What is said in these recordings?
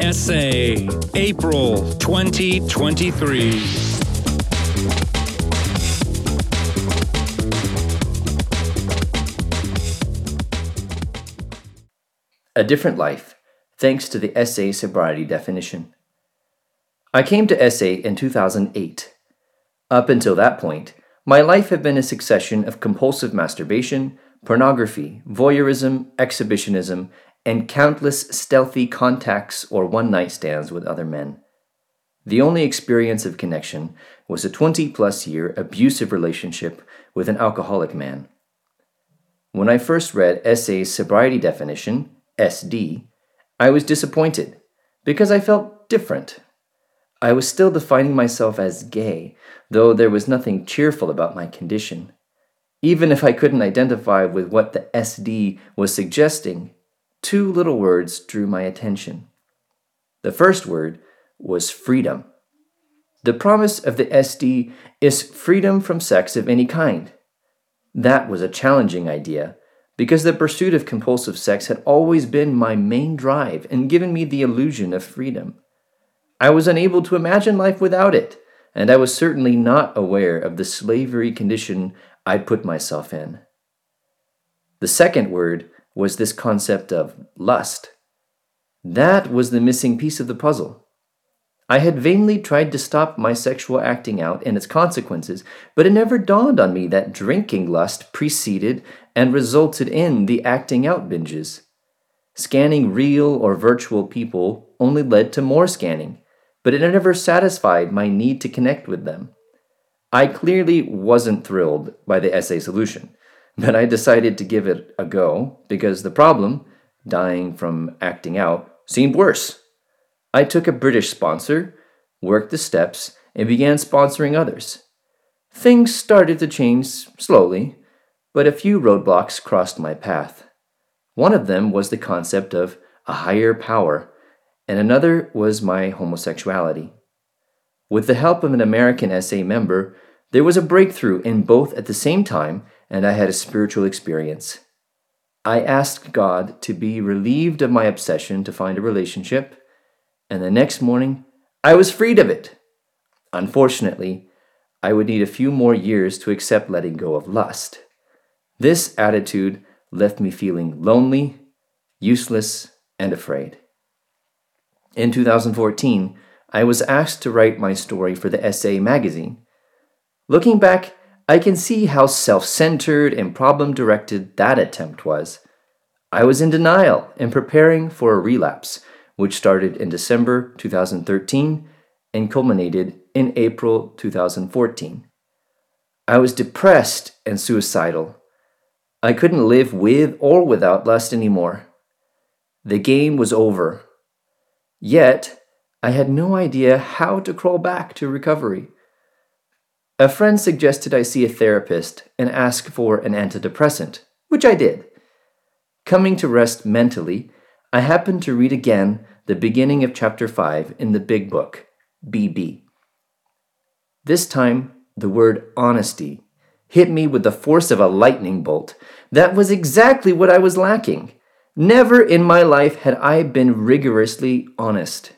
Essay, April 2023. A Different Life, thanks to the SA sobriety definition. I came to SA in 2008. Up until that point, my life had been a succession of compulsive masturbation, pornography, voyeurism, exhibitionism, and countless stealthy contacts or one night stands with other men. The only experience of connection was a 20 plus year abusive relationship with an alcoholic man. When I first read SA's sobriety definition, SD, I was disappointed because I felt different. I was still defining myself as gay, though there was nothing cheerful about my condition. Even if I couldn't identify with what the SD was suggesting, two little words drew my attention. The first word was freedom. The promise of the SD is freedom from sex of any kind. That was a challenging idea because the pursuit of compulsive sex had always been my main drive and given me the illusion of freedom. I was unable to imagine life without it, and I was certainly not aware of the slavery condition I'd put myself in. The second word was this concept of lust. That was the missing piece of the puzzle. I had vainly tried to stop my sexual acting out and its consequences, but it never dawned on me that drinking lust preceded and resulted in the acting out binges. Scanning real or virtual people only led to more scanning, but it never satisfied my need to connect with them. I clearly wasn't thrilled by the SA solution, but I decided to give it a go because the problem, dying from acting out, seemed worse. I took a British sponsor, worked the steps, and began sponsoring others. Things started to change slowly, but a few roadblocks crossed my path. One of them was the concept of a higher power, and another was my homosexuality. With the help of an American SA member, there was a breakthrough in both at the same time, and I had a spiritual experience. I asked God to be relieved of my obsession to find a relationship, and the next morning, I was freed of it. Unfortunately, I would need a few more years to accept letting go of lust. This attitude left me feeling lonely, useless, and afraid. In 2014, I was asked to write my story for the SA magazine. Looking back, I can see how self centered and problem directed that attempt was. I was in denial and preparing for a relapse, which started in December 2013 and culminated in April 2014. I was depressed and suicidal. I couldn't live with or without lust anymore. The game was over. Yet, I had no idea how to crawl back to recovery. A friend suggested I see a therapist and ask for an antidepressant, which I did. Coming to rest mentally, I happened to read again the beginning of chapter 5 in the big book, BB. This time, the word honesty hit me with the force of a lightning bolt. That was exactly what I was lacking. Never in my life had I been rigorously honest.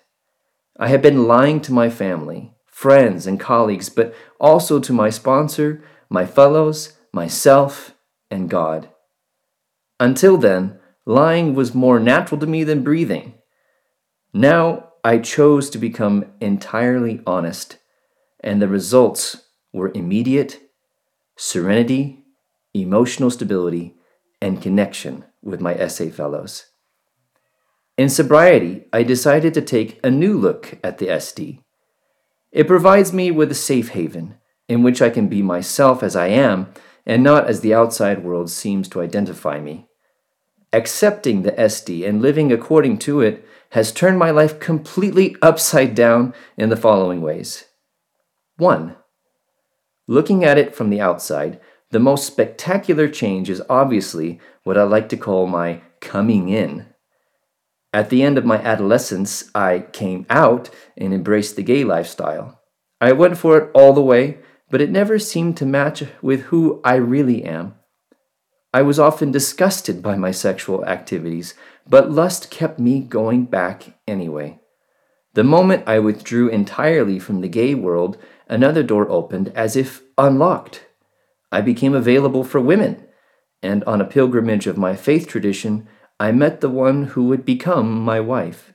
I had been lying to my family, friends, and colleagues, but also to my sponsor, my fellows, myself, and God. Until then, lying was more natural to me than breathing. Now I chose to become entirely honest, and the results were immediate serenity, emotional stability, and connection with my SA fellows. In sobriety, I decided to take a new look at the SD. It provides me with a safe haven in which I can be myself as I am and not as the outside world seems to identify me. Accepting the SD and living according to it has turned my life completely upside down in the following ways. 1. Looking at it from the outside, the most spectacular change is obviously what I like to call my coming in. At the end of my adolescence, I came out and embraced the gay lifestyle. I went for it all the way, but it never seemed to match with who I really am. I was often disgusted by my sexual activities, but lust kept me going back anyway. The moment I withdrew entirely from the gay world, another door opened as if unlocked. I became available for women, and on a pilgrimage of my faith tradition, I met the one who would become my wife.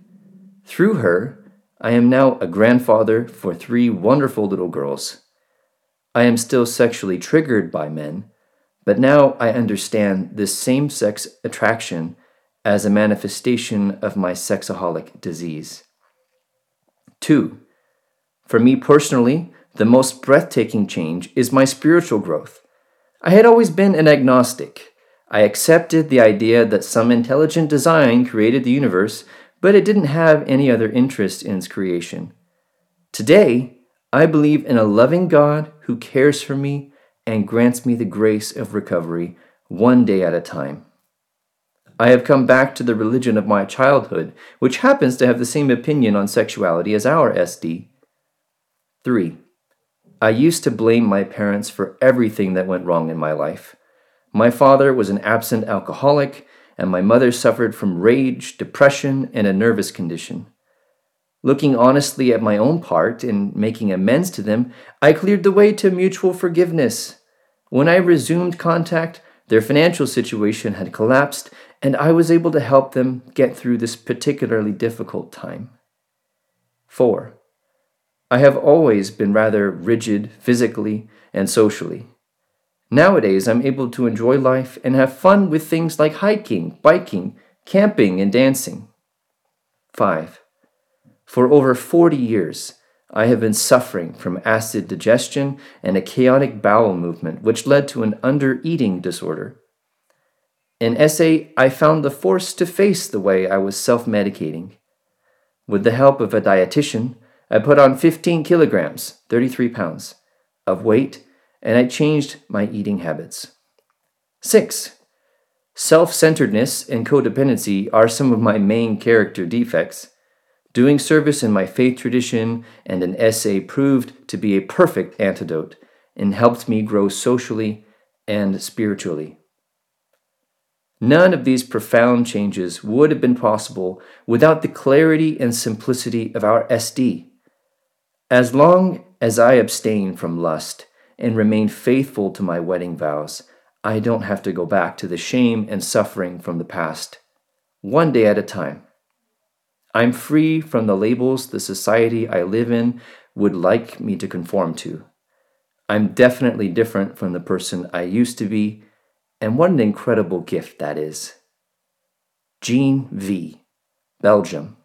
Through her, I am now a grandfather for three wonderful little girls. I am still sexually triggered by men, but now I understand this same sex attraction as a manifestation of my sexaholic disease. 2. For me personally, the most breathtaking change is my spiritual growth. I had always been an agnostic. I accepted the idea that some intelligent design created the universe, but it didn't have any other interest in its creation. Today, I believe in a loving God who cares for me and grants me the grace of recovery one day at a time. I have come back to the religion of my childhood, which happens to have the same opinion on sexuality as our SD. 3. I used to blame my parents for everything that went wrong in my life. My father was an absent alcoholic, and my mother suffered from rage, depression, and a nervous condition. Looking honestly at my own part in making amends to them, I cleared the way to mutual forgiveness. When I resumed contact, their financial situation had collapsed, and I was able to help them get through this particularly difficult time. 4. I have always been rather rigid physically and socially. Nowadays, I'm able to enjoy life and have fun with things like hiking, biking, camping, and dancing. 5. For over 40 years, I have been suffering from acid digestion and a chaotic bowel movement, which led to an under eating disorder. In SA, I found the force to face the way I was self medicating. With the help of a dietitian, I put on 15 kilograms, 33 pounds, of weight, and I changed my eating habits. 6. Self centeredness and codependency are some of my main character defects. Doing service in my faith tradition and an SA proved to be a perfect antidote and helped me grow socially and spiritually. None of these profound changes would have been possible without the clarity and simplicity of our SD. As long as I abstain from lust and remain faithful to my wedding vows, I don't have to go back to the shame and suffering from the past, one day at a time. I'm free from the labels the society I live in would like me to conform to. I'm definitely different from the person I used to be, and what an incredible gift that is. Jean V., Belgium,